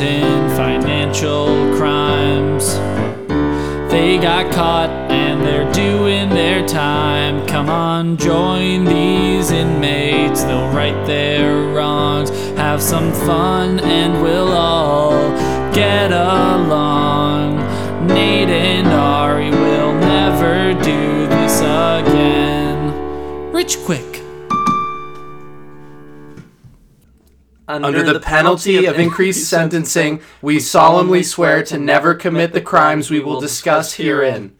in financial crimes. They got caught and they're doing their time. Come on, join these inmates. They'll right their wrongs, have some fun, and we'll all get along. Nate and Ari will never do this again. Rich Quick. Under the penalty of increased sentencing, we solemnly swear to never commit the crimes we will discuss herein.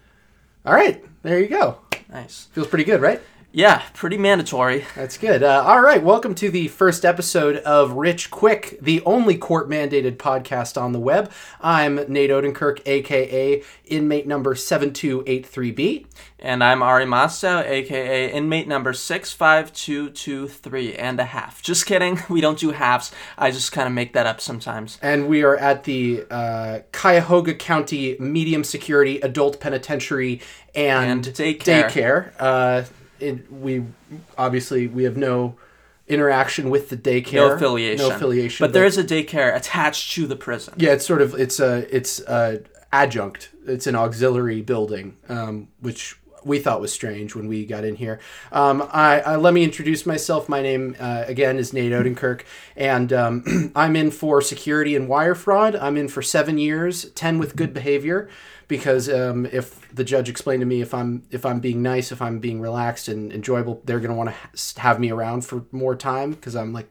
All right, there you go. Nice. Feels pretty good, right? Yeah, pretty mandatory. That's good. Uh, all right, welcome to the first episode of Rich Quick, the only court mandated podcast on the web. I'm Nate Odenkirk, aka inmate number 7283B. And I'm Ari Masto, aka inmate number 65223 and a half. Just kidding, we don't do halves. I just kind of make that up sometimes. And we are at the uh, Cuyahoga County Medium Security Adult Penitentiary and, And daycare. daycare. Uh, it, we obviously we have no interaction with the daycare. No affiliation. No affiliation. But there is a daycare attached to the prison. Yeah, it's sort of it's a it's a adjunct. It's an auxiliary building, um, which we thought was strange when we got in here. Um, I, I let me introduce myself. My name uh, again is Nate Odenkirk, and um, I'm in for security and wire fraud. I'm in for seven years, ten with good behavior. Because um, if the judge explained to me if I'm if I'm being nice, if I'm being relaxed and enjoyable, they're gonna want to ha- have me around for more time because I'm like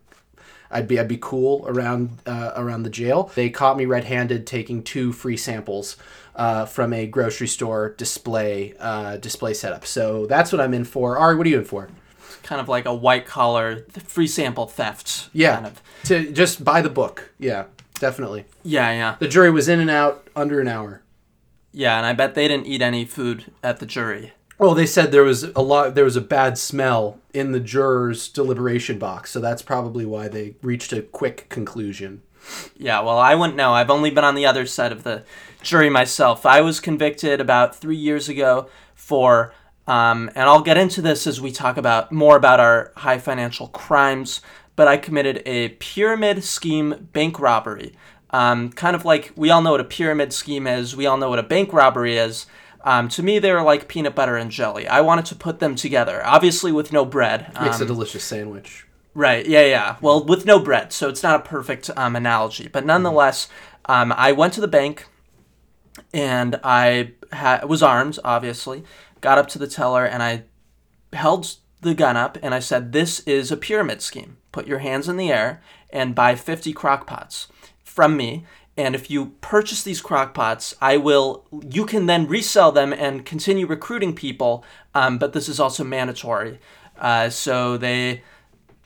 I'd be I'd be cool around uh, around the jail. They caught me red-handed taking two free samples uh, from a grocery store display uh, display setup. So that's what I'm in for. Ari, what are you in for? Kind of like a white collar free sample theft. Yeah, Kind of. to just buy the book. Yeah, definitely. Yeah, yeah. The jury was in and out under an hour. Yeah, and I bet they didn't eat any food at the jury. Well, they said there was a lot. There was a bad smell in the jurors' deliberation box, so that's probably why they reached a quick conclusion. Yeah, well, I wouldn't know. I've only been on the other side of the jury myself. I was convicted about three years ago for, um, and I'll get into this as we talk about more about our high financial crimes. But I committed a pyramid scheme bank robbery. Um, kind of like we all know what a pyramid scheme is. We all know what a bank robbery is. Um, to me, they were like peanut butter and jelly. I wanted to put them together, obviously with no bread. Makes a Um, delicious sandwich. Right. Yeah. Yeah. Well, with no bread, so it's not a perfect um, analogy, but nonetheless, um, I went to the bank, and I ha- was armed. Obviously, got up to the teller, and I held the gun up, and I said, "This is a pyramid scheme. Put your hands in the air and buy fifty crock pots from me." And if you purchase these crock pots, I will. You can then resell them and continue recruiting people. Um, but this is also mandatory. Uh, so they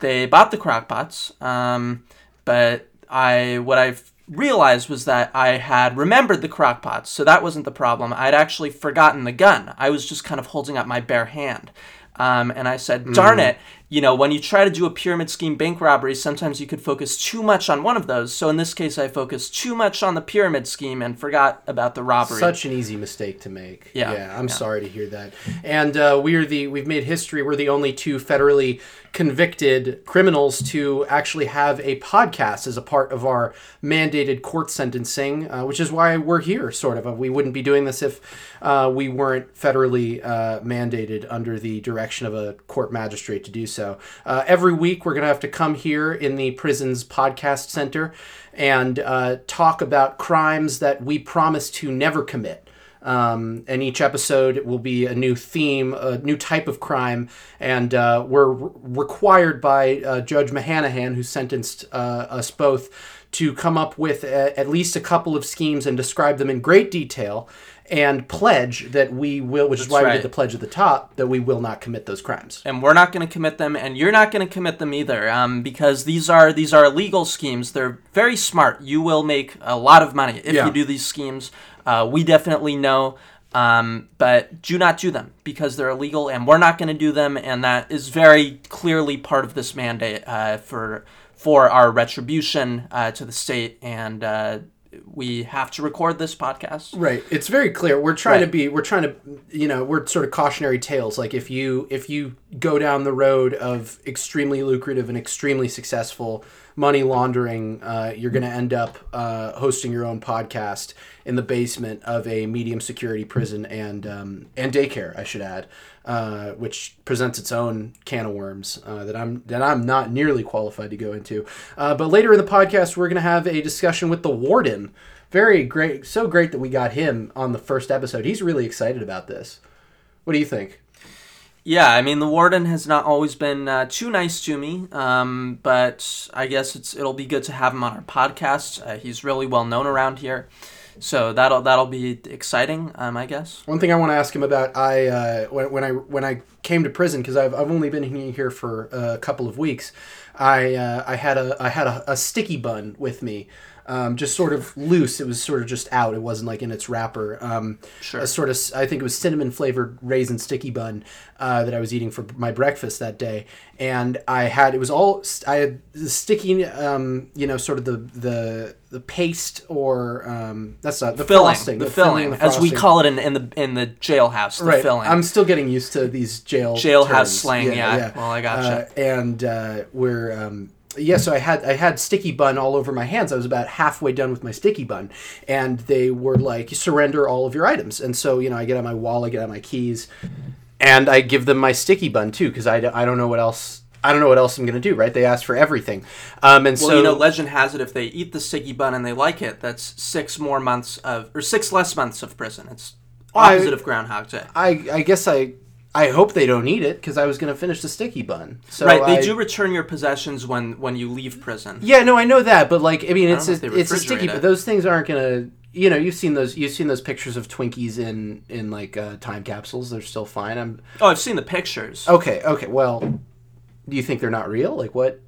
they bought the crock pots um, but i what i realized was that i had remembered the crock pots so that wasn't the problem i'd actually forgotten the gun i was just kind of holding up my bare hand um, and i said darn it you know when you try to do a pyramid scheme bank robbery sometimes you could focus too much on one of those so in this case i focused too much on the pyramid scheme and forgot about the robbery Such an easy mistake to make. Yeah, yeah. I'm yeah. sorry to hear that. And uh, we're the we've made history. We're the only two federally convicted criminals to actually have a podcast as a part of our mandated court sentencing, uh, which is why we're here. Sort of. We wouldn't be doing this if uh, we weren't federally uh, mandated under the direction of a court magistrate to do so. Uh, every week, we're going to have to come here in the prison's podcast center and uh, talk about crimes that we promise to never commit. Um, and each episode will be a new theme, a new type of crime, and uh, we're re- required by uh, Judge Mahanahan, who sentenced uh, us both, to come up with a, at least a couple of schemes and describe them in great detail, and pledge that we will, which is why we did the pledge at the top, that we will not commit those crimes. and we're not going to commit them, and you're not going to commit them either, um, because these are these are illegal schemes. They're very smart. You will make a lot of money if Yeah. you do these schemes. Uh, we definitely know, um, but do not do them because they're illegal, and we're not going to do them. And that is very clearly part of this mandate uh, for for our retribution uh, to the state and. We have to record this podcast. Right. It's very clear. We're trying to be we're trying to you know, we're sort of cautionary tales. Like if you if you go down the road of extremely lucrative and extremely successful money laundering, uh, you're going to end up uh, hosting your own podcast in the basement of a medium security prison and um, and daycare, I should add, uh, which presents its own can of worms uh, that I'm that I'm not nearly qualified to go into. Uh, but later in the podcast, we're going to have a discussion with the warden. Very great, so great that we got him on the first episode. He's really excited about this. What do you think? Yeah, I mean the warden has not always been uh, too nice to me, um, but I guess it's it'll be good to have him on our podcast. Uh, he's really well known around here, so that'll that'll be exciting. Um, I guess. One thing I want to ask him about, I uh, when, when I when I came to prison because I've, I've only been here for a couple of weeks, I uh, I had a I had a, a sticky bun with me, um, just sort of loose. It was sort of just out. It wasn't like in its wrapper. Um, Sure. A sort of I think it was cinnamon flavored raisin sticky bun uh, that I was eating for my breakfast that day, and I had it was all I had the sticky, um, you know, sort of the the the paste or um, that's not the filling, frosting, the, filling, and the as we call it in, in the in the jailhouse, the right. filling. I'm still getting used to these jail Jailhouse terms. slang, yeah. Well, I gotcha. Uh, and uh, we're um, yeah. So I had I had sticky bun all over my hands. I was about halfway done with my sticky bun, and they were like, "Surrender all of your items." And so you know, I get out my wallet, I get out my keys, and I give them my sticky bun too because I, I don't know what else. I don't know what else I'm gonna do, right? They asked for everything, um, and well, so you know, legend has it if they eat the sticky bun and they like it, that's six more months of or six less months of prison. It's I- opposite of Groundhog Day. I, I guess I, I hope they don't eat it because I was gonna finish the sticky bun. So right, they I- do return your possessions when when you leave prison. Yeah, no, I know that, but like, I mean, it's a, it's a sticky, refrigerate but those things aren't gonna. You know, you've seen those. You've seen those pictures of Twinkies in in like uh, time capsules. They're still fine. I'm Oh, I've seen the pictures. okay. Okay. Well, do you think they're not real? Like what?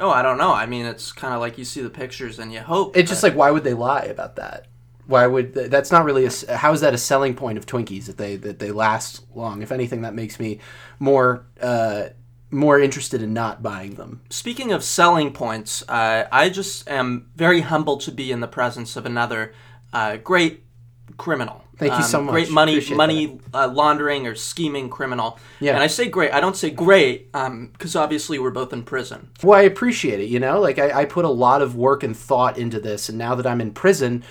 Oh, I don't know. I mean, it's kind of like you see the pictures and you hope. It's just like why would they lie about that? Why would that's not really a how is that a selling point of Twinkies that they that they last long? If anything, that makes me more uh, more interested in not buying them. Speaking of selling points, uh, I just am very humbled to be in the presence of another uh, great criminal. Thank you Um, so much. Great money Appreciate money uh, laundering or scheming criminal. Yeah. And I say great. I don't say great because obviously we're both in prison. Well, I appreciate it. You know, like I, I put a lot of work and thought into this, and now that I'm in prison,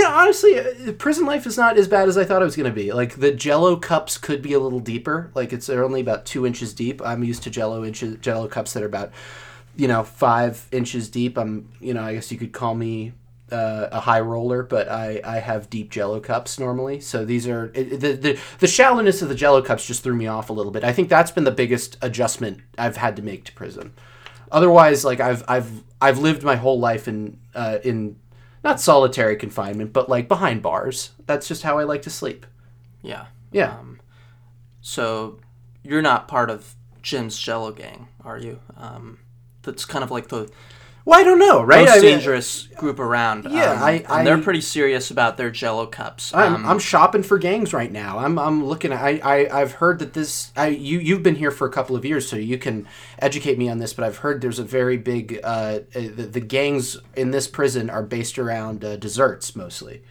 know, honestly, uh, prison life is not as bad as I thought it was going to be. Like the Jello cups could be a little deeper. Like it's they're only about two inches deep. I'm used to Jello inches, Jello cups that are about, you know, five inches deep. I'm, you know, I guess you could call me. Uh, a high roller, but I, I have deep Jello cups normally. So these are the, the the shallowness of the Jello cups just threw me off a little bit. I think that's been the biggest adjustment I've had to make to prison otherwise like i've i've i've lived my whole life in uh in not solitary confinement but like behind bars that's just how i like to sleep Yeah. yeah Um, So you're not part of Jim's Jello gang, are you? Um, that's kind of like the well i don't know right most I mean, dangerous group around. Yeah, um, I- and I- they're pretty serious about their Jello cups. I'm, Um, I'm shopping for gangs right now. I'm, I'm looking at I, I I've heard that this I you you've been here for a couple of years so you can educate me on this but I've heard there's a very big uh, uh the, the gangs in this prison are based around uh, desserts mostly.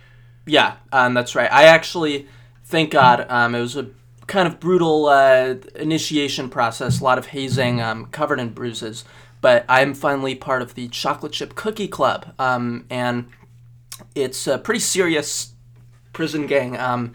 Yeah, um, that's right. I actually, thank God, um, it was a kind of brutal uh, initiation process, a lot of hazing, um, covered in bruises. But I'm finally part of the Chocolate Chip Cookie Club, um, and it's a pretty serious prison gang. Um,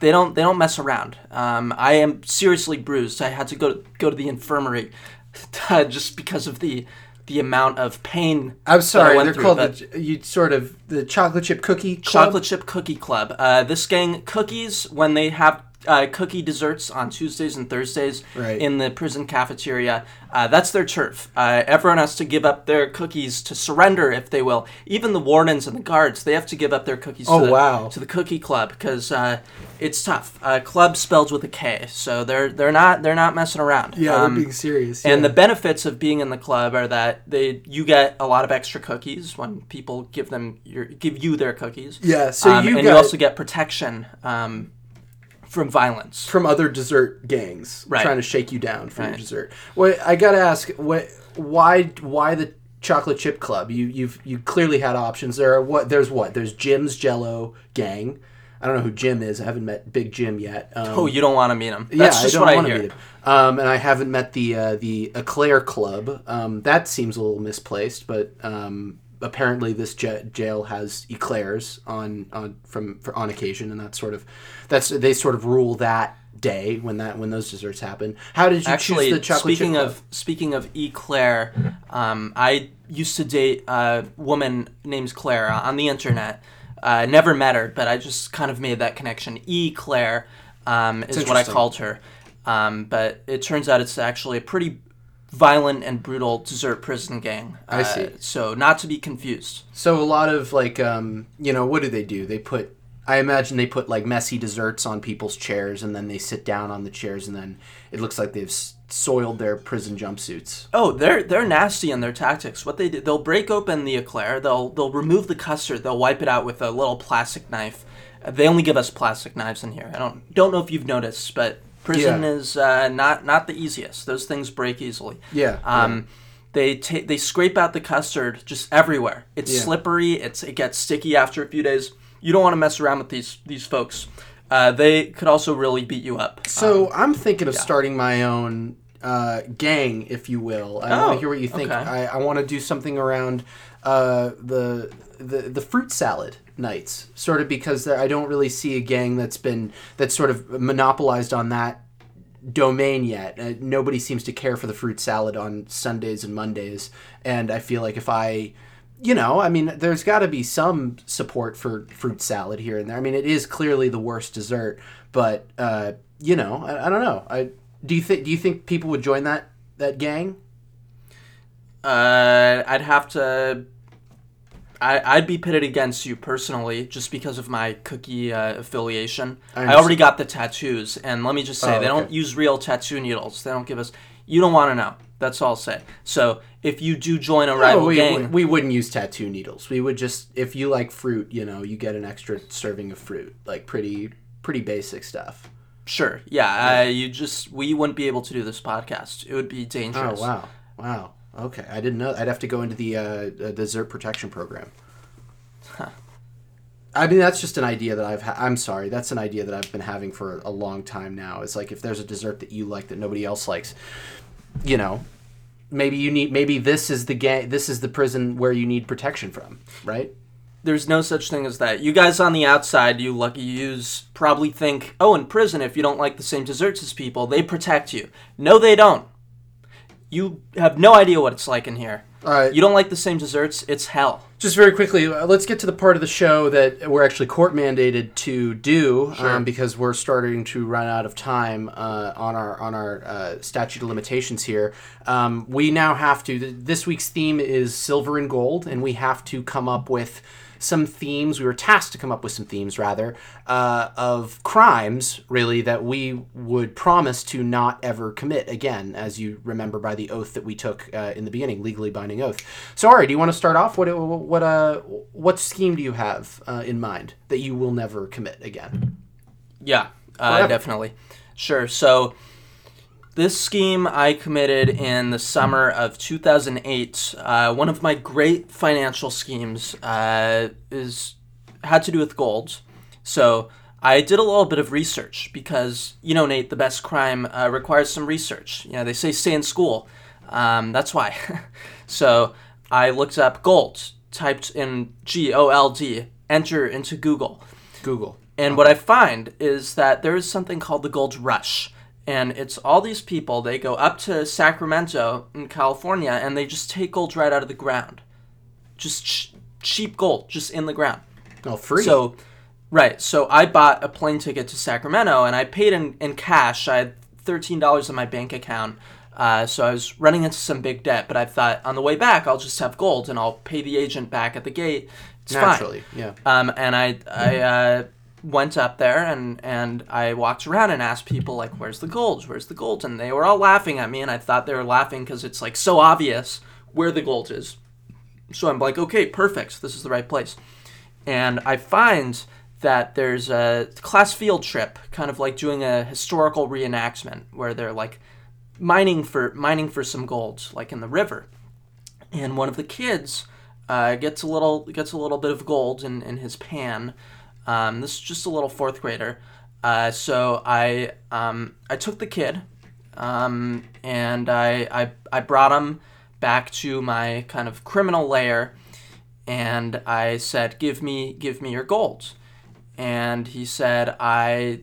they don't they don't mess around. Um, I am seriously bruised. I had to go to, go to the infirmary just because of the the amount of pain. I'm sorry, they're through, called the you sort of the chocolate chip cookie club? Chocolate Chip Cookie Club. Uh, this gang cookies when they have uh, cookie desserts on Tuesdays and Thursdays Right. in the prison cafeteria. Uh, that's their turf. Uh, everyone has to give up their cookies to surrender, if they will. Even the wardens and the guards, they have to give up their cookies Oh, to, the, wow. to the Cookie Club because uh, it's tough. Uh, club spelled with a K, so they're they're not they're not messing around. Yeah, Um, they're being serious. and the benefits of being in the club are that they you get a lot of extra cookies when people give them your give you their cookies. Yeah, so Um, you and got you also get protection um, from violence. from other dessert gangs Right. trying to shake you down for your dessert. Well, I gotta ask, what, why, why the chocolate chip club. You you've you clearly had options. There are what there's what there's Jim's Jello gang. I don't know who Jim is. I haven't met Big Jim yet. Um, Oh, you don't want to meet him. yeah, just I don't wanna meet him. Um, and I haven't met the uh, the Eclair Club. Um, that seems a little misplaced, but um, apparently this jail has eclairs on on from for, on occasion, and that's sort of that's they sort of rule that day when that when those desserts happen. How did you Actually, choose the chocolate speaking of speaking of E. Claire, um, I used to date a woman named Claire on the internet. Uh, never met her, but I just kind of made that connection. E. Claire um, is what I called her, um, but it turns out it's actually a pretty violent and brutal dessert prison gang. I Uh, see. So not to be confused. So a lot of like um, you know what do they do? They put I imagine they put like messy desserts on people's chairs, and then they sit down on the chairs, and then it looks like they've soiled their prison jumpsuits. Oh, they're they're nasty in their tactics. What they do, they'll break open the eclair. They'll they'll remove the custard. They'll wipe it out with a little plastic knife. Uh, They only give us plastic knives in here. I don't don't know if you've noticed, but prison Yeah. is uh, not not the easiest. Those things break easily. Yeah, Um, they ta- they scrape out the custard just everywhere. It's Yeah. slippery. It's it gets sticky after a few days. You don't want to mess around with these these folks. Uh, they could also really beat you up. So I'm thinking of starting my own uh, gang, if you will. I want Oh, to hear what you think. okay. I, I want to do something around uh, the, the the fruit salad nights, sort of because I don't really see a gang that's been that's sort of monopolized on that domain yet. Uh, nobody seems to care for the fruit salad on Sundays and Mondays, and I feel like if I you know, I mean, there's got to be some support for fruit salad here and there. I mean, it is clearly the worst dessert, but uh, you know, I, I don't know. I do you think do you think people would join that that gang? Uh, I'd have to. I, I'd be pitted against you personally just because of my cookie uh, affiliation. I, understand. already got the tattoos, and let me just say, Oh, they don't use real tattoo needles. They don't give us. You don't want to know. That's all I'll say. So if you do join a rival No, we, gang, we wouldn't use tattoo needles. We would just if you like fruit, you know, you get an extra serving of fruit, like pretty pretty basic stuff. sure, yeah, Uh, you just we wouldn't be able to do this podcast. It would be dangerous. Oh wow, wow. Okay, I didn't know. I'd have to go into the uh, uh, dessert protection program. I mean, that's just an idea that I've. Ha- I'm sorry, that's an idea that I've been having for a long time now. It's like if there's a dessert that you like that nobody else likes, you know, maybe you need. Maybe this is the ga- This is the prison where you need protection from, right? There's no such thing as that. You guys on the outside, you lucky yous, probably think, oh, in prison, if you don't like the same desserts as people, they protect you. No, they don't. You have no idea what it's like in here. All right. You don't like the same desserts, it's hell. Just very quickly, uh, let's get to the part of the show that we're actually court mandated to do um, because we're starting to run out of time uh, on our on our uh, statute of limitations here. Um, we now have to. th- This week's theme is silver and gold, and we have to come up with some themes. We were tasked to come up with some themes, rather, uh, of crimes, really, that we would promise to not ever commit again, as you remember by the oath that we took uh, in the beginning, legally binding oath. So, Ari, do you want to start off? What what uh what scheme do you have uh, in mind that you will never commit again? Yeah, uh, definitely. Sure. So, this scheme I committed in the summer of 2008. Uh, one of my great financial schemes uh, is had to do with gold. So I did a little bit of research because you know, Nate, the best crime uh, requires some research. You know, they say stay in school. Um, that's why. so I looked up gold, typed in G O L D, enter into Google. Google. And what I find is that there is something called the gold rush. And it's all these people, they go up to Sacramento in California and they just take gold right out of the ground. Just ch- cheap gold, just in the ground. Oh, free. So, right. So I bought a plane ticket to Sacramento and I paid in, in cash. I had $13 in my bank account. Uh, so I was running into some big debt, but I thought on the way back, I'll just have gold and I'll pay the agent back at the gate. It's fine. naturally, yeah. Um, and I I uh, went up there and and I walked around and asked people like, "Where's the gold? Where's the gold?" And they were all laughing at me, and I thought they were laughing because it's like so obvious where the gold is. So I'm like, okay, perfect. This is the right place. And I find that there's a class field trip, kind of like doing a historical reenactment, where they're like mining for mining for some gold, like in the river and one of the kids uh, gets a little gets a little bit of gold in, in his pan. Um, this is just a little fourth grader. Uh, so I um, I took the kid, um, and I, I I brought him back to my kind of criminal lair, and I said, "Give me give me your gold," and he said, "I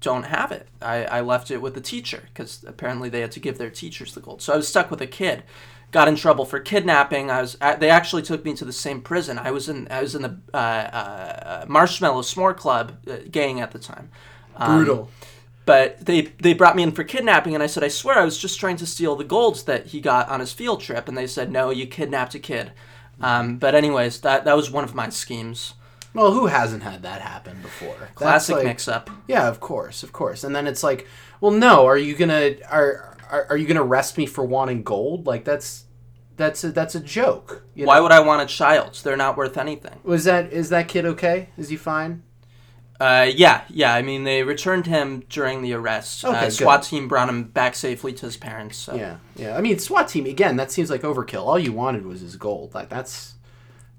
don't have it. I, I left it with the teacher because apparently they had to give their teachers the gold. So I was stuck with a kid. Got in trouble for kidnapping. I was. They actually took me to the same prison. I was in. I was in the uh, uh, Marshmallow S'more Club uh, gang at the time. Um, Brutal. But they they brought me in for kidnapping, and I said, I swear, I was just trying to steal the golds that he got on his field trip. And they said, No, you kidnapped a kid. Um, but anyways, that that was one of my schemes. Well, who hasn't had that happen before? Classic like- mix-up. Yeah, of course, of course. And then it's like, well, no. Are you gonna are are, are you gonna arrest me for wanting gold? Like that's that's a, that's a joke. You Why know? would I want a child? They're not worth anything. was that is that kid okay? Is he fine? Uh, yeah, yeah. I mean, they returned him during the arrest. Okay, uh, good. SWAT team brought him back safely to his parents. So. Yeah, yeah. I mean, SWAT team again. That seems like overkill. All you wanted was his gold. Like that's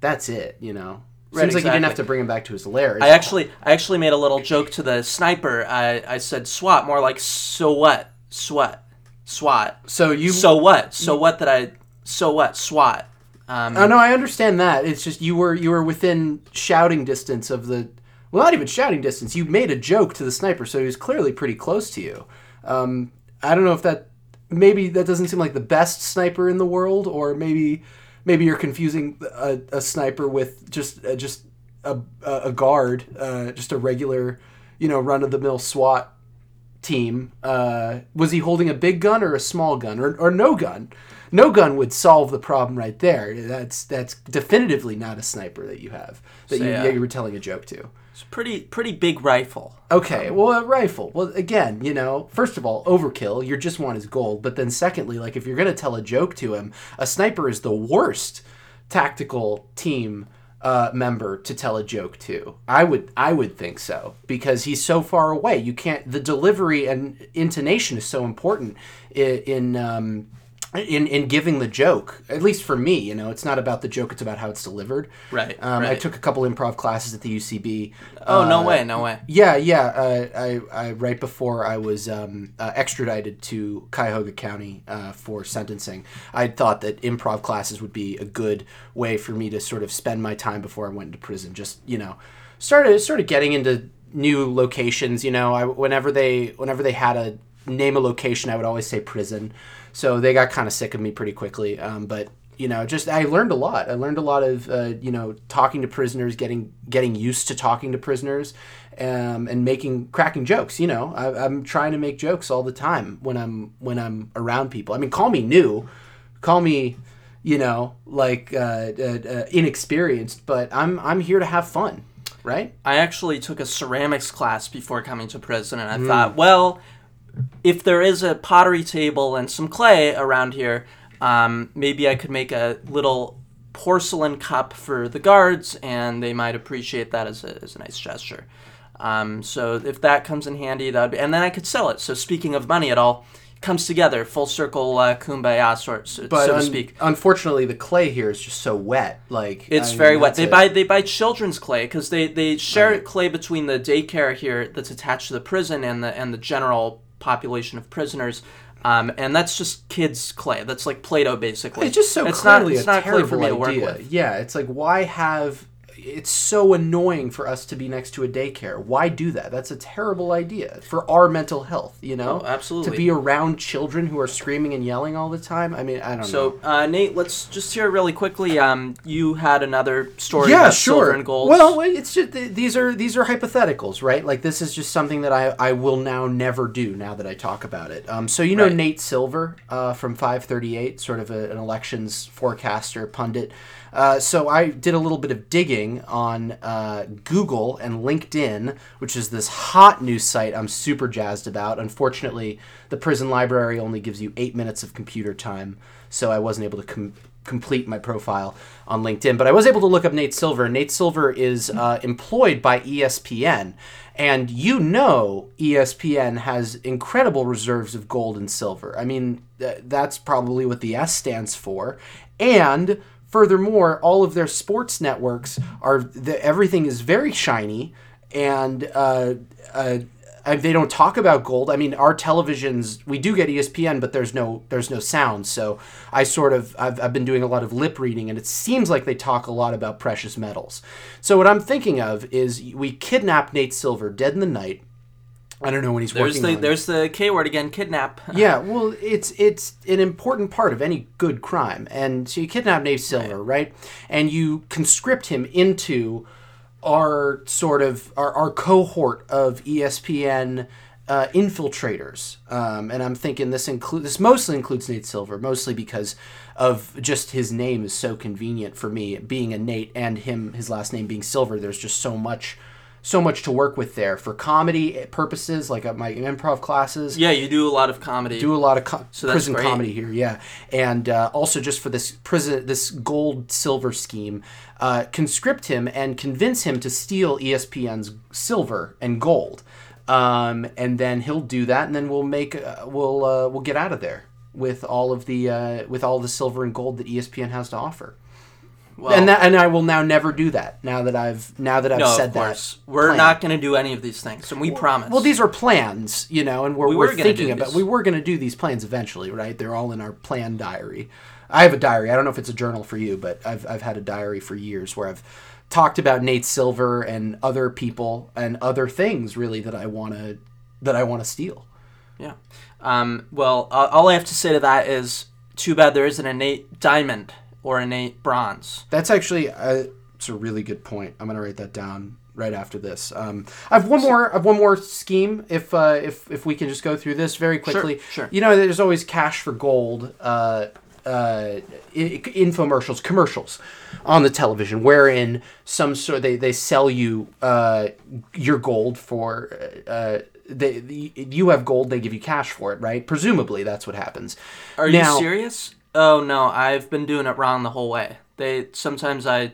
that's it. You know. Right, Seems like you didn't have to bring him back to his lair. I all. actually, I actually made a little joke to the sniper. I, I said SWAT, more like so what, SWAT, SWAT. So you. So what? So what that I? So what? SWAT. Um, Oh no, I understand that. It's just you were you were within shouting distance of the. Well, not even shouting distance. You made a joke to the sniper, so he was clearly pretty close to you. Um, I don't know if that maybe that doesn't seem like the best sniper in the world, or maybe maybe you're confusing a, a sniper with just uh, just a, a a guard, uh, just a regular, you know, run of the mill SWAT team. Uh, was he holding a big gun or a small gun or, or no gun? No gun would solve the problem right there. That's that's definitively not a sniper that you have that So, you, yeah. you were telling a joke to. it's a pretty, pretty big rifle. Okay, well, a rifle. Well, again, you know, first of all, overkill. You just want his gold. But then, secondly, like if you're gonna tell a joke to him, a sniper is the worst tactical team uh, member to tell a joke to. I would, I would think so because he's so far away. You can't. The delivery and intonation is so important in. in um, in, in giving the joke, at least for me, you know, it's not about the joke; it's about how it's delivered. Right, Um, I took a couple improv classes at the UCB. Oh no Uh, way, no way. yeah, yeah. Uh, I, I right before I was um, uh, extradited to Cuyahoga County uh, for sentencing, I thought that improv classes would be a good way for me to sort of spend my time before I went into prison. Just you know, started started getting into new locations. You know, I whenever they whenever they had a name a location, I would always say prison. So they got kind of sick of me pretty quickly. Um, but you know, just I learned a lot. I learned a lot of uh, you know talking to prisoners, getting getting used to talking to prisoners, um, and making cracking jokes. You know, I, I'm trying to make jokes all the time when I'm when I'm around people. I mean, call me new, call me, you know, like uh, uh, uh, inexperienced, but I'm I'm here to have fun, right? I actually took a ceramics class before coming to prison, and I thought, well, if there is a pottery table and some clay around here, um, maybe I could make a little porcelain cup for the guards, and they might appreciate that as a, as a nice gesture. Um, so if that comes in handy, that would be, and then I could sell it. So speaking of money, it all comes together, full circle, uh, kumbaya, sort so, But so to un- speak. unfortunately, the clay here is just so wet. Like It's I mean, very wet. They a- buy they buy children's clay because they, they share clay between the daycare here that's attached to the prison and the and the general population of prisoners. Um, and that's just kids' clay. That's like Play-Doh, basically. It's just so it's not, clearly it's a not clay terrible for me to work idea. with. Yeah, it's like why have? It's so annoying for us to be next to a daycare. Why do that? That's a terrible idea for our mental health. You know, Oh, absolutely. To be around children who are screaming and yelling all the time. I mean, I don't know. So, uh, Nate, let's just hear really quickly. Um, you had another story yeah, about sure. silver and gold. Well, it's just these are these are hypotheticals, right? Like this is just something that I, I will now never do now that I talk about it. Um, so you know Right. Nate Silver uh, from 538, sort of a, an elections forecaster pundit. Uh, so I did a little bit of digging on uh, Google and LinkedIn, which is this hot news site I'm super jazzed about. Unfortunately, the prison library only gives you eight minutes of computer time, so I wasn't able to com- complete my profile on LinkedIn. But I was able to look up Nate Silver. Nate Silver is uh, employed by ESPN. And you know, ESPN has incredible reserves of gold and silver. I mean, th- that's probably what the S stands for. And furthermore, all of their sports networks are the, everything is very shiny, and uh, uh, they don't talk about gold. I mean, our televisions we do get ESPN, but there's no there's no sound. So I sort of I've, I've been doing a lot of lip reading, and it seems like they talk a lot about precious metals. So what I'm thinking of is we kidnap Nate Silver dead in the night. I don't know when he's There's working. the on. there's the K word again, kidnap. Yeah, well, it's it's an important part of any good crime, and so you kidnap Nate Silver, right? And you conscript him into our sort of our, our cohort of ESPN uh, infiltrators, um, and I'm thinking this include this mostly includes Nate Silver, mostly because of just his name is so convenient for me, being a Nate and him his last name being Silver. There's just so much. So much to work with there for comedy purposes, like at my improv classes Yeah, you do a lot of comedy. do a lot of co- So prison great. comedy here, yeah, and uh, also just for this prison, this gold silver scheme, uh, conscript him and convince him to steal ESPN's silver and gold, um, and then he'll do that, and then we'll make uh, we'll uh, we'll get out of there with all of the uh, with all the silver and gold that ESPN has to offer. Well, and that and I will now never do that. Now that I've now that I've no, said of that. We're plan. not going to do any of these things, and we promise. Well, these are plans, you know, and we're, We we were are thinking about. these. We were going to do these plans eventually, right? They're all in our plan diary. I have a diary. I don't know if it's a journal for you, but I've I've had a diary for years where I've talked about Nate Silver and other people and other things really that I want to that I want to steal. Yeah. Um, well, uh, all I have to say to that is, too bad there isn't an innate diamond or innate bronze. That's actually uh, it's a really good point. I'm gonna write that down right after this. Um, I have one more. I have one more scheme. If uh, if if we can just go through this very quickly. sure. sure. You know, there's always cash for gold. Uh, uh, infomercials, commercials on the television, wherein some sort they, they sell you uh, your gold for uh, they, the, you have gold, they give you cash for it, right? Presumably, that's what happens. Are Now- you serious? Oh no, I've been doing it wrong the whole way. They sometimes I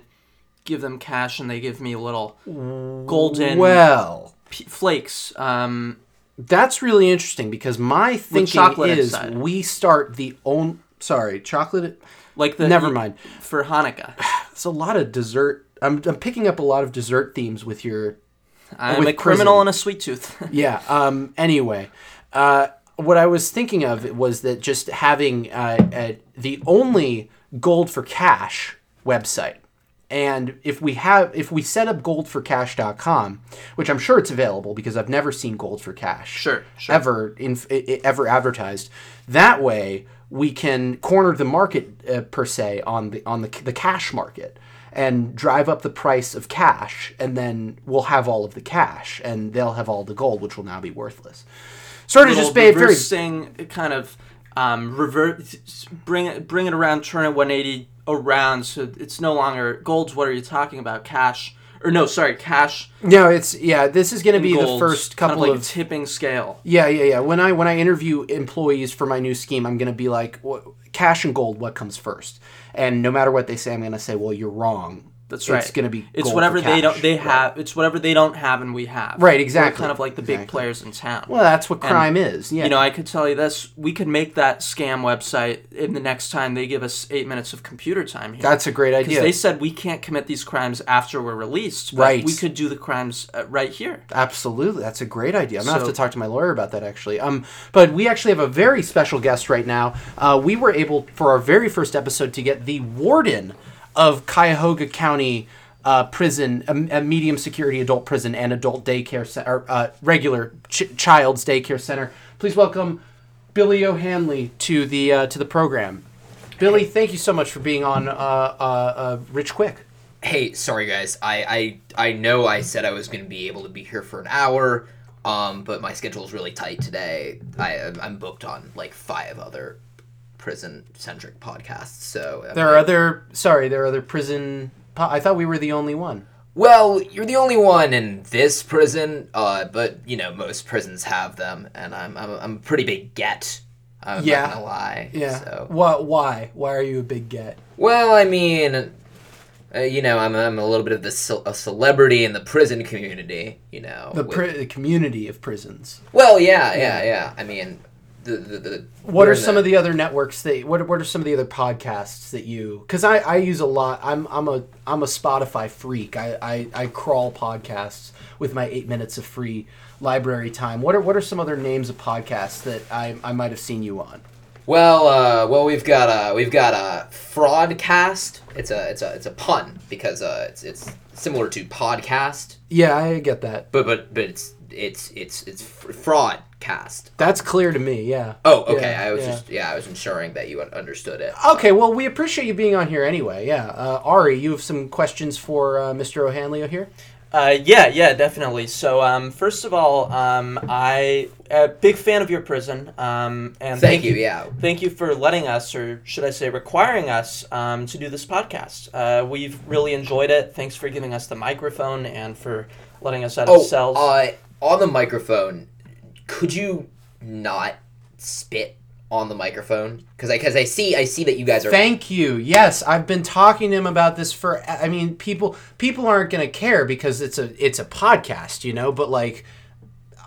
give them cash and they give me little golden Well, p- flakes. Um, That's really interesting because my thinking chocolate is inside. we start the own. Sorry, chocolate. like the Never mind. for Hanukkah. It's a lot of dessert. I'm, I'm picking up a lot of dessert themes with your. I'm With a criminal prison. and a sweet tooth. Yeah. Um. Anyway, uh, what I was thinking of was that just having uh, uh, the only gold for cash website. And if we have, if we set up goldforcash.com, which I'm sure it's available because I've never seen gold for cash. Sure, sure. ever in, ever advertised. That way, we can corner the market uh, per se on the on the the cash market and drive up the price of cash, and then we'll have all of the cash, and they'll have all the gold, which will now be worthless. Sort of just be very kind of um, revert, bring it, bring it around, turn it 180 around, so it's no longer gold's. What are you talking about? Cash or no? Sorry, cash. no. It's yeah. This is going to be the gold, first kind couple of like of tipping scale. Yeah, yeah, yeah. When I when I interview employees for my new scheme, I'm going to be like, "Wha- cash and gold, what comes first? And no matter what they say, I'm going to say, well, you're wrong. That's right. It's going to be It's whatever they don't. They Right. have. It's whatever they don't have and we have. Right, We're exactly. kind of like the big players in town. Well, that's what crime is. Yeah. You know, I could tell you this: we could make that scam website in the next time they give us eight minutes of computer time here. that's a great because idea. they said we can't commit these crimes after we're released. But Right. We could do the crimes uh, right here. Absolutely, that's a great idea. I'm gonna have to talk to my lawyer about that actually. Um, but we actually have a very special guest right now. Uh, we were able for our very first episode to get the warden of Cuyahoga County uh, Prison, a, a medium security adult prison and adult daycare center, uh, regular ch- child's daycare center. Please welcome Billy O'Handley to the uh, to the program. Billy, thank you so much for being on uh, uh, uh, Rich Quick. Hey, sorry guys. I I I know I said I was going to be able to be here for an hour, um, but my schedule is really tight today. I I'm booked on like five other prison centric podcasts. So I'm There are other sorry, there are other prison. Po- I thought we were the only one. Well, you're the only one in this prison, uh, but you know most prisons have them, and I'm I'm, I'm a pretty big get I'm Yeah. not gonna lie. Yeah. So. What? Why? Why are you a big get? Well, I mean, uh, you know, I'm, I'm a little bit of the ce- a celebrity in the prison community. You know. The, with- the community of prisons. well, yeah, yeah, yeah. I mean, the the, the What are some of the other networks that? What, what are some of the other podcasts that you? Because I, I use a lot. I'm I'm a I'm a Spotify freak. I, I, I crawl podcasts with my eight minutes of free library time. What are what are some other names of podcasts that I, I might have seen you on? Well, uh, well, we've got a we've got a fraudcast. It's a it's a it's a pun because uh, it's it's similar to podcast, Yeah, I get that. but but but it's it's it's it's fr- fraudcast. That's clear to me. Yeah. Oh, okay. Yeah, I was yeah. just yeah, I was ensuring that you understood it. Okay, well, we appreciate you being on here anyway. Yeah, uh, Ari, you have some questions for uh, Mr. O'Handley here. Uh, yeah, yeah, definitely. So, um, first of all, um, I a big fan of your prison, um, and Thank you. Yeah. thank you for letting us, or should I say, requiring us um, to do this podcast. Uh, we've really enjoyed it. Thanks for giving us the microphone and for letting us out of Oh, cells. uh, on the microphone, could you not spit on the microphone? Because I because I see I see that you guys are. Thank you. Yes, I've been talking to him about this for. I mean, people people aren't going to care because it's a it's a podcast, you know. But like,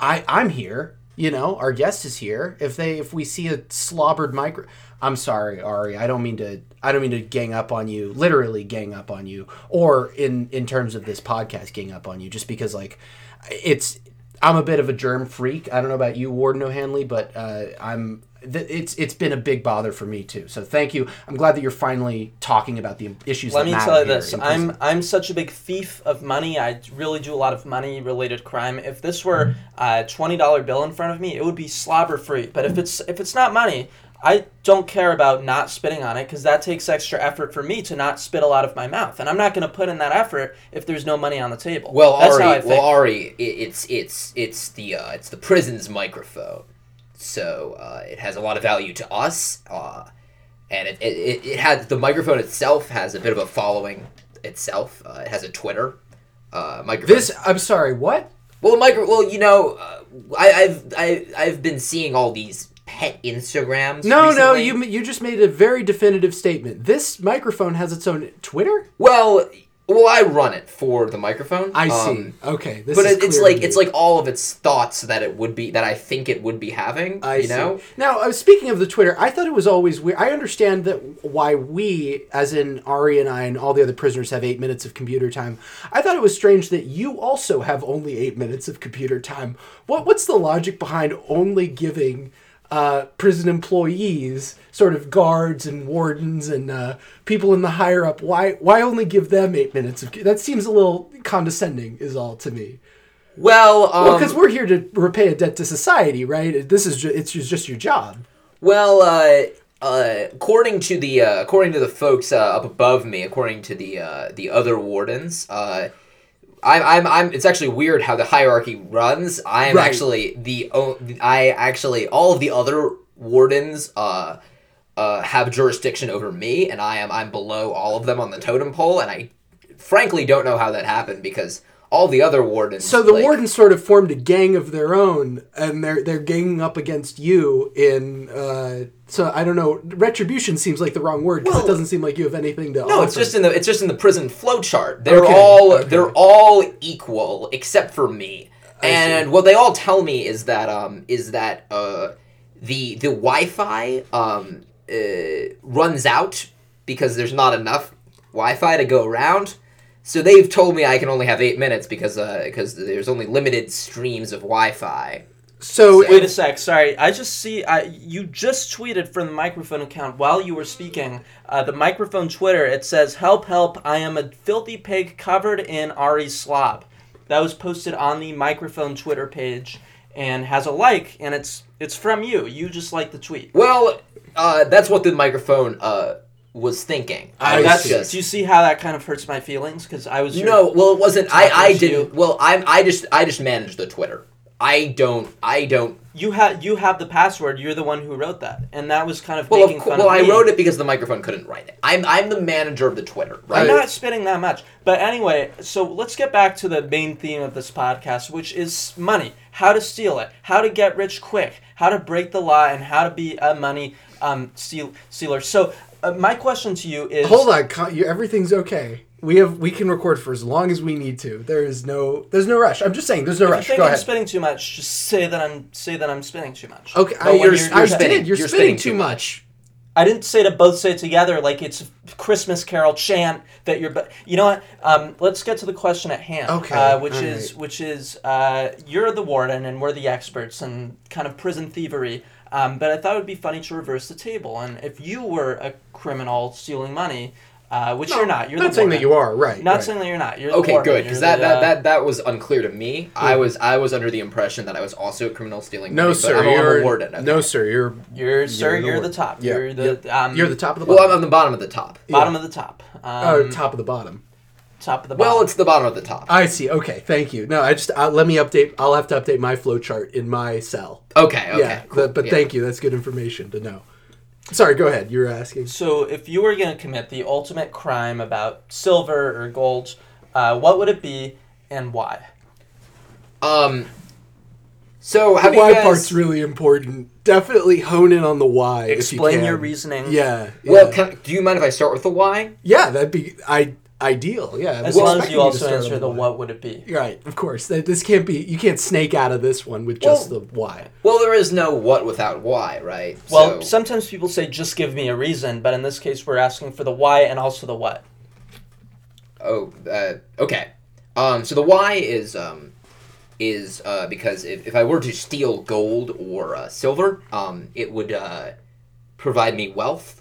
I I'm here. You know, our guest is here. If they if we see a slobbered micro, I'm sorry, Ari. I don't mean to. I don't mean to gang up on you. Literally gang up on you, or in in terms of this podcast, gang up on you. Just because like, it's. I'm a bit of a germ freak. I don't know about you, Warden O'Handley, but uh, I'm. th- It's it's been a big bother for me too. So thank you. I'm glad that you're finally talking about the issues. Let me tell you this: I'm. I'm such a big thief of money. I really do a lot of money-related crime. If this were a twenty dollar bill in front of me, it would be slobber free. But if it's if it's not money, I don't care about not spitting on it because that takes extra effort for me to not spit a lot of my mouth, and I'm not going to put in that effort if there's no money on the table. Well, That's how I Ari, think. well, Ari, it's it's it's the uh, it's the prison's microphone, so uh, it has a lot of value to us, uh, and it, it, it, it has the microphone itself has a bit of a following itself. Uh, it has a Twitter uh, microphone. this. I'm sorry. What? well, micro. Well, you know, uh, I, I've I, I've been seeing all these pet Instagrams. No, no. You you just made a very definitive statement. This microphone has its own Twitter. Well, well, I run it for the microphone. I see. um, okay, this but is it, it's like it's like all of its thoughts that it would be that I think it would be having. I you see. know. Now, uh, speaking of the Twitter, I thought it was always weird. I understand that why we, as in Ari and I and all the other prisoners, have eight minutes of computer time. I thought it was strange that you also have only eight minutes of computer time. What What's the logic behind only giving uh, prison employees, sort of guards and wardens and uh, people in the higher up? Why Why only give them eight minutes of? That seems a little condescending, is all to me. Well, um, Well, because we're here to repay a debt to society, right? This is ju- it's just just your job. well, uh, uh, according to the uh, according to the folks uh, up above me, according to the uh, the other wardens, uh, I'm, I'm I'm it's actually weird how the hierarchy runs. I am Right. actually the I actually all of the other wardens uh uh have jurisdiction over me, and I am I'm below all of them on the totem pole, and I frankly don't know how that happened because all the other wardens. So the like- wardens sort of formed a gang of their own, and they're they're ganging up against you in. Uh, so I don't know. Retribution seems like the wrong word because Well- it doesn't seem like you have anything to. No, it's just in the it's just in the prison flowchart. They're Okay, all okay. they're all equal except for me. And what they all tell me is that um is that uh the the Wi-Fi um uh, runs out because there's not enough Wi-Fi to go around. So they've told me I can only have eight minutes because uh because there's only limited streams of Wi-Fi. so. Wait a sec. Sorry, I just see. I you just tweeted from the microphone account while you were speaking. Uh, the microphone Twitter. It says, "Help! Help! I am a filthy pig covered in Ari's slob." That was posted on the microphone Twitter page and has a like, and it's it's from you. You just like the tweet. Well, uh that's what the microphone uh was thinking. I was That's, just do you see how that kind of hurts my feelings? Because I was your- No, well, it wasn't. I I Talking didn't. you. Well, I'm. I just I just managed the Twitter. I don't. I don't. You have you have the password. You're the one who wrote that, and that was kind of Well, making of course, fun well, of I me. wrote it because the microphone couldn't write it. I'm I'm the manager of the Twitter, I'm not spitting that much. But anyway, so let's get back to the main theme of this podcast, which is money. How to steal it, how to get rich quick, how to break the law, and how to be a money um, steal, stealer. So, uh, my question to you is Hold on, Con- you, everything's okay. We have we can record for as long as we need to. There is no there's no rush. I'm just saying there's no rush. If you rush. think Go I'm ahead. spitting too much, just say that I'm say that I'm spitting too much. Okay, I, you're, you're- you're spitting- did. You're, spitting too too much. I didn't say to both say it together like it's a Christmas Carol chant that you're. But you know what? Um, let's get to the question at hand. Okay, Uh, which is right. which is uh, you're the warden and we're the experts and kind of prison thievery. Um, but I thought it would be funny to reverse the table and if you were a criminal stealing money, uh, which you're not. You're not the saying warden. that you are right. Not right. saying that you're not. You're Okay, warden. good, because that, the, that, uh, that that was unclear to me. I was I was under the impression that I was also a criminal stealing. No, money, but sir. I'm, you're a warden. okay. no, sir. You're You're sir. the You're the warden. top. Yeah, You're the um, you're the top of the Bottom. Well. I'm on the bottom of the top. bottom of the top. Um, oh, top of the bottom. Top of the bottom. Well, it's the bottom of the top. I see. Okay, thank you. No, I just uh, let me update. I'll have to update my flow chart in my cell. Okay, okay. yeah, cool, but, but yeah. thank you. That's good information to know. Sorry, go ahead. You were asking. So, if you were going to commit the ultimate crime about silver or gold, uh, what would it be and why? Um. So The why guys? part's really important. Definitely hone in on the why. if you Explain can. your reasoning. Yeah. yeah. well, can, do you mind if I start with the why? yeah, that'd be I ideal. Yeah. As Well, long as you also answer the what would it be. Right, of course. This can't be. You can't snake out of this one with just Well- the why. Well, there is no what without why, right? Well, So- sometimes people say just give me a reason, but in this case, we're asking for the why and also the what. Oh, uh, okay. Um, so the why is um, is uh, because if, if I were to steal gold or uh, silver, um, it would uh, provide me wealth.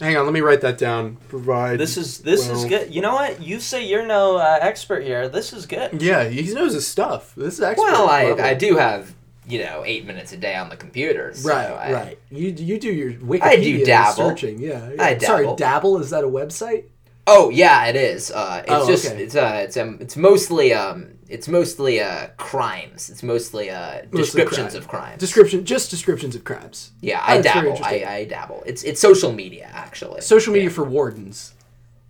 Hang on, let me write that down. Provide. This is this is good. You know what? You say you're no uh, expert here. This is good. Yeah, he knows his stuff. This is expert. Well, I, level. I do have you know eight minutes a day on the computer. So Right, I, right. You you do your Wikipedia I do dabble. searching. Yeah. yeah. I Sorry, dabble. dabble. Is that a website? Oh yeah, it is. Uh, it's Oh, just okay. it's uh it's um it's mostly um it's mostly uh crimes. It's mostly uh descriptions crime. of crimes. Description, just descriptions of crimes. yeah, I That's dabble. I. I dabble. It's it's social media actually. Social media Yeah. for wardens.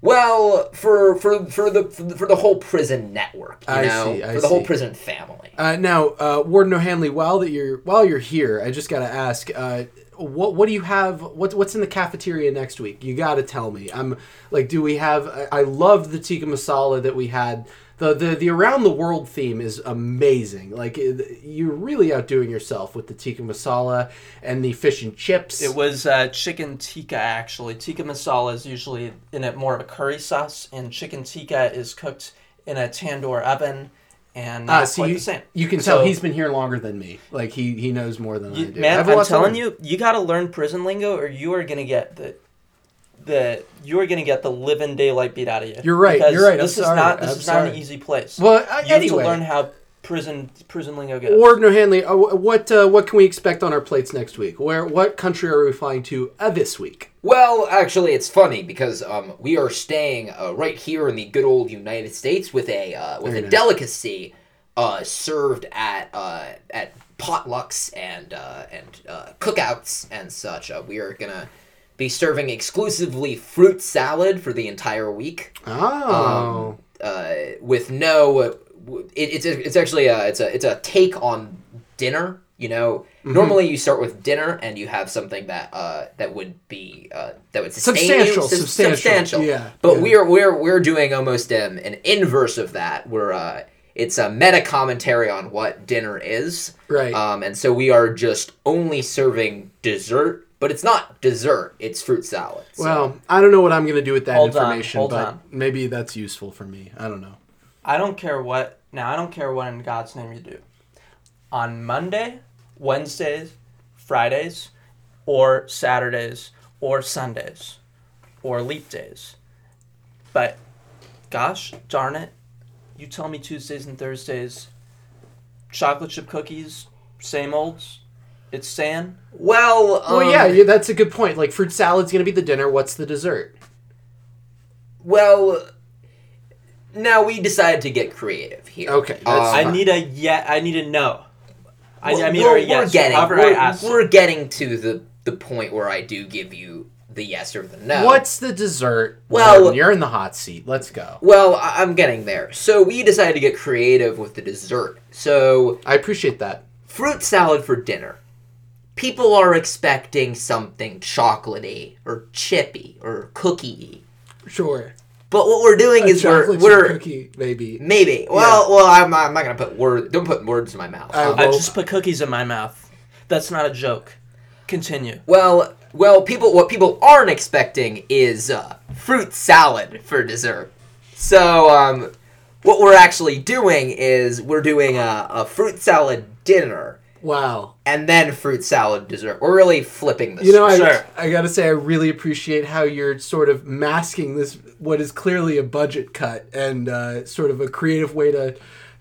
Well, for for for the for the, for the whole prison network, you I know, see, I for the whole prison family. Uh, now, uh, Warden O'Handley, while that you're while you're here, I just gotta ask, uh, what what do you have? What what's in the cafeteria next week? You gotta tell me. I'm like, do we have? I, I loved the tikka masala that we had. The, the the around the world theme is amazing. Like it, you're really outdoing yourself with the tikka masala and the fish and chips. It was uh, chicken tikka actually. Tikka masala is usually in it more of a curry sauce, and chicken tikka is cooked in a tandoor oven, and Ah, not so quite you, the same. you can tell So- he's been here longer than me. Like he he knows more than I You, do. I man, have a I'm telling learn. you, you got to learn prison lingo, or you are gonna get the the you are gonna get the living daylight beat out of you. You're right, Because you're right, I'm This is sorry, not this I'm is not an easy place. Well, uh, you have anyway. to learn how prison prison lingo goes. Warden Handley, uh, what uh, what can we expect on our plates next week? Where what country are we flying to uh, this week? Well, actually, it's funny because um, we are staying uh, right here in the good old United States with a uh, with Very a nice. delicacy uh, served at uh, at potlucks and uh, and uh, cookouts and such. Uh, we are gonna be serving exclusively fruit salad for the entire week. Oh, uh, with no, it, it's it's actually a it's a it's a take on dinner. You know, Mm-hmm. normally you start with dinner and you have something that uh, that would be uh, that would Substantial, you, sus- substantial, yeah, But yeah. we're we're we're doing almost um, an inverse of that. We're uh, it's a meta commentary on what dinner is. Right. Um, and so we are just only serving dessert, but it's not dessert. It's fruit salad. So- well, I don't know what I'm going to do with that Hold on, information, hold but on. maybe that's useful for me. I don't know. I don't care what now. I don't care what in God's name you do. On Monday, Wednesdays, Fridays, or Saturdays, or Sundays, or leap days. But, gosh darn it, you tell me Tuesdays and Thursdays, chocolate chip cookies, same olds. It's saying well, um, well, yeah, yeah, that's a good point. Like fruit salad's going to be the dinner. What's the dessert? Well, now we decided to get creative here. Okay, that's Um, I need a yeah. I need a no. I, I mean, we're, or we're getting we're, I asked. we're getting to the the point where I do give you the yes or the no. What's the dessert? Well- Gordon, you're in the hot seat. Let's go. Well, I'm getting there. So we decided to get creative with the dessert. So I appreciate that. fruit salad for dinner. People are expecting something chocolatey or chippy or cookie. Sure. But what we're doing is we're we're cookie, maybe. maybe. Well, well, I'm, I'm not gonna put words Don't put words in my mouth. I I just put cookies in my mouth. That's not a joke. Continue. Well, well, people. What people aren't expecting is uh, fruit salad for dessert. So, um, what we're actually doing is we're doing a, a fruit salad dinner Wow. and then fruit salad dessert. We're really flipping this. You know, I, Sure. I gotta say, I really appreciate how you're sort of masking this, what is clearly a budget cut and uh, sort of a creative way to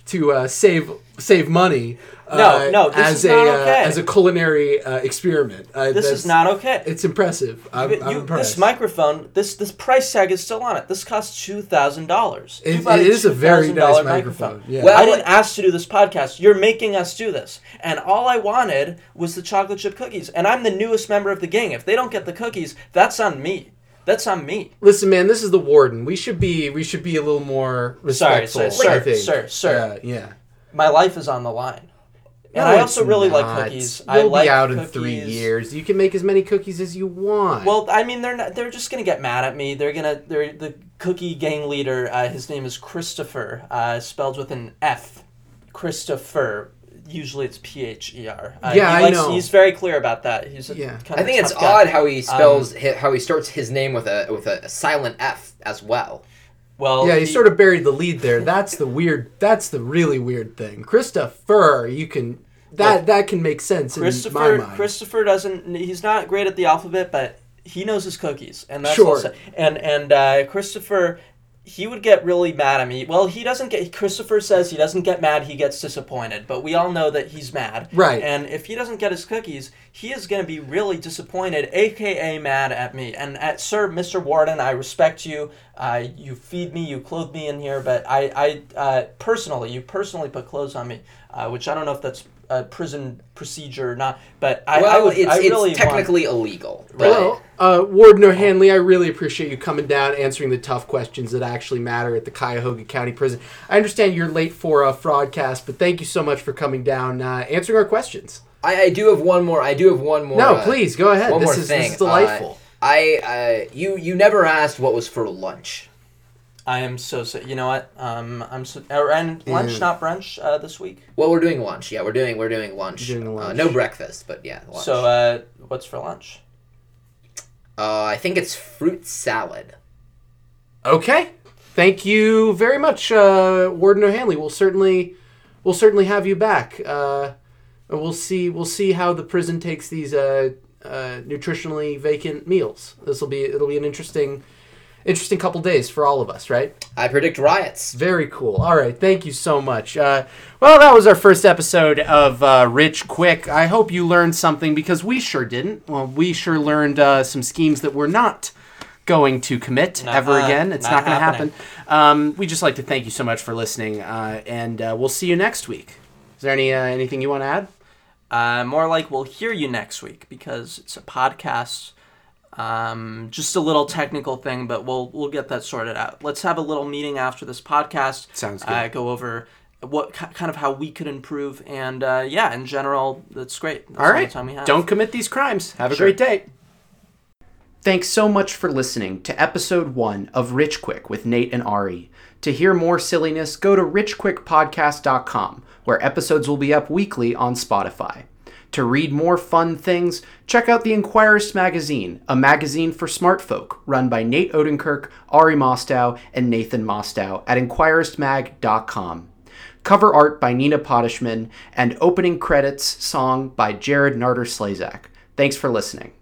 to uh, save save money. No, uh, no, this as is a not uh, okay. as a culinary uh, experiment. Uh, This is not okay. It's impressive. I'm, You- I'm impressed. this microphone, this this price tag is still on it. This costs two thousand dollars. It- it is a very nice microphone, yeah. Well, I didn't ask to do this podcast. You're making us do this, and all I wanted was the chocolate chip cookies. And I'm the newest member of the gang. If they don't get the cookies, that's on me. That's on me. Listen, man, this is the warden. We should be we should be a little more respectful. Sorry, sir, sir, sir, sir. Yeah, yeah. My life is on the line, and No, I also really like cookies. You'll I like be out in three years. You can make as many cookies as you want. Well, I mean, they're not. They're just gonna get mad at me. They're gonna. They're the cookie gang leader. Uh, his name is Christopher, uh, spelled with an F. Christopher. Usually it's P H E R. Uh, Yeah, he I know. He's very clear about that. He's a Yeah. kind I think it's guy. odd how he spells Um, hi how he starts his name with a with a silent F as well. Well, yeah, he sort of buried the lead there. That's the weird. That's the really weird thing. Christopher, you can that Look, that can make sense in my Christopher. mind. Christopher doesn't. He's not great at the alphabet, but he knows his cookies, and that's Sure. also, and and uh, Christopher. He would get really mad at me. Well, he doesn't get. Christopher says he doesn't get mad. He gets disappointed. But we all know that he's mad. Right. And if he doesn't get his cookies, he is going to be really disappointed, aka mad at me. And at Sir, Mr. Warden, I respect you. Uh, you feed me, you clothe me in here. But I, I uh, personally, you personally put clothes on me, uh, which I don't know if that's a prison procedure not. But I, well, I would. it's, I it's really want- technically illegal. Right? Well, uh, Warden O'Handley, I really appreciate you coming down, answering the tough questions that actually matter at the Cuyahoga County Prison. I understand you're late for a fraudcast, but thank you so much for coming down, uh, answering our questions. I, I do have one more. I do have one more. no, uh, please go ahead. One This more is thing. this is delightful. Uh, I uh, you you never asked what was for lunch. I am so sick. You know what? Um, I'm so. uh, And lunch, Yeah. not brunch, uh, this week. Well, we're doing lunch. Yeah, we're doing we're doing lunch. You're doing Uh, no breakfast, but yeah, lunch. So, uh, what's for lunch? uh, I think it's fruit salad. Okay. Thank you very much, uh, Warden O'Handley. We'll certainly, we'll certainly have you back. Uh, we'll see. We'll see how the prison takes these uh, uh, nutritionally vacant meals. This will be. It'll be an interesting, interesting couple days for all of us, right? I predict riots. Very cool. All right. Thank you so much. Uh, well, that was our first episode of uh, Rich Quick. I hope you learned something because we sure didn't. Well, we sure learned uh, some schemes that we're not going to commit Nuh-uh. ever again. It's not, Not going to happen. Um, we just like to thank you so much for listening, uh, and uh, we'll see you next week. Is there any uh, anything you want to add? Uh, more like we'll hear you next week because it's a podcast. Um, just a little technical thing, but we'll we'll get that sorted out. Let's have a little meeting after this podcast. Sounds good. Uh, go over what kind of how we could improve, and uh, yeah, in general, that's great. That's All right. the time we have. Don't commit these crimes. Have a Sure. great day. Thanks so much for listening to episode one of Rich Quick with Nate and Ari. To hear more silliness, go to richquickpodcast.com, where episodes will be up weekly on Spotify. To read more fun things, check out the Inquirist magazine, a magazine for smart folk run by Nate Odenkirk, Ari Mostow, and Nathan Mostow at inquiristmag.com. Cover art by Nina Potishman, and opening credits song by Jared Narder Slazak. Thanks for listening.